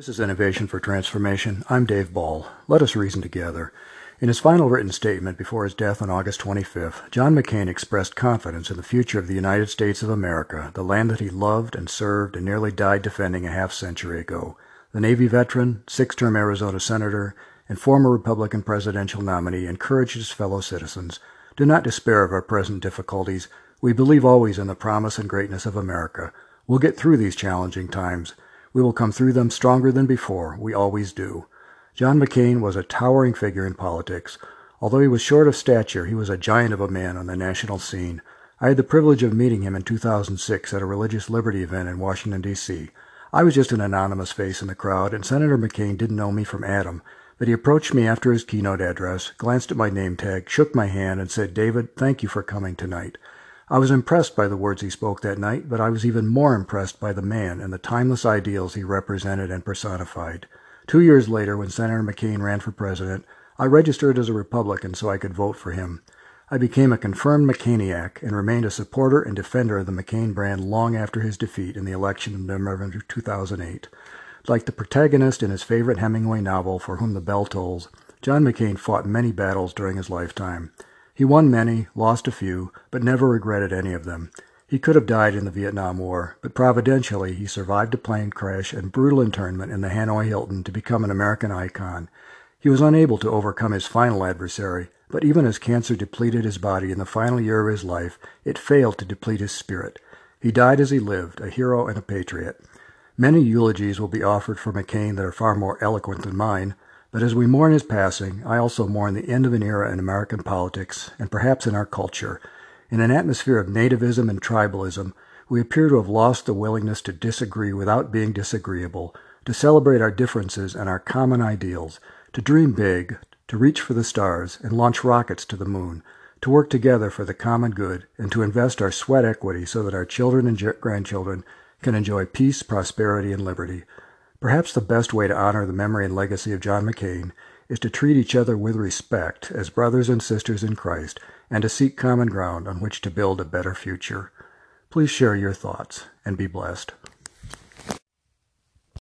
This is Innovation for Transformation. I'm Dave Ball. Let us reason together. In his final written statement before his death on August 25th, John McCain expressed confidence in the future of the United States of America, the land that he loved and served and nearly died defending a half century ago. The Navy veteran, six term Arizona Senator, and former Republican presidential nominee encouraged his fellow citizens Do not despair of our present difficulties. We believe always in the promise and greatness of America. We'll get through these challenging times. We will come through them stronger than before. We always do. John McCain was a towering figure in politics. Although he was short of stature, he was a giant of a man on the national scene. I had the privilege of meeting him in 2006 at a religious liberty event in Washington, D.C. I was just an anonymous face in the crowd, and Senator McCain didn't know me from Adam, but he approached me after his keynote address, glanced at my name tag, shook my hand, and said, David, thank you for coming tonight. I was impressed by the words he spoke that night, but I was even more impressed by the man and the timeless ideals he represented and personified. Two years later, when Senator McCain ran for president, I registered as a Republican so I could vote for him. I became a confirmed McCainiac and remained a supporter and defender of the McCain brand long after his defeat in the election of November 2008. Like the protagonist in his favorite Hemingway novel, For Whom the Bell Tolls, John McCain fought many battles during his lifetime. He won many, lost a few, but never regretted any of them. He could have died in the Vietnam War, but providentially he survived a plane crash and brutal internment in the Hanoi Hilton to become an American icon. He was unable to overcome his final adversary, but even as cancer depleted his body in the final year of his life, it failed to deplete his spirit. He died as he lived, a hero and a patriot. Many eulogies will be offered for McCain that are far more eloquent than mine, but as we mourn his passing, I also mourn the end of an era in American politics and perhaps in our culture. In an atmosphere of nativism and tribalism, we appear to have lost the willingness to disagree without being disagreeable, to celebrate our differences and our common ideals, to dream big, to reach for the stars and launch rockets to the moon, to work together for the common good, and to invest our sweat equity so that our children and grandchildren can enjoy peace, prosperity, and liberty. Perhaps the best way to honor the memory and legacy of John McCain is to treat each other with respect as brothers and sisters in Christ and to seek common ground on which to build a better future. Please share your thoughts and be blessed.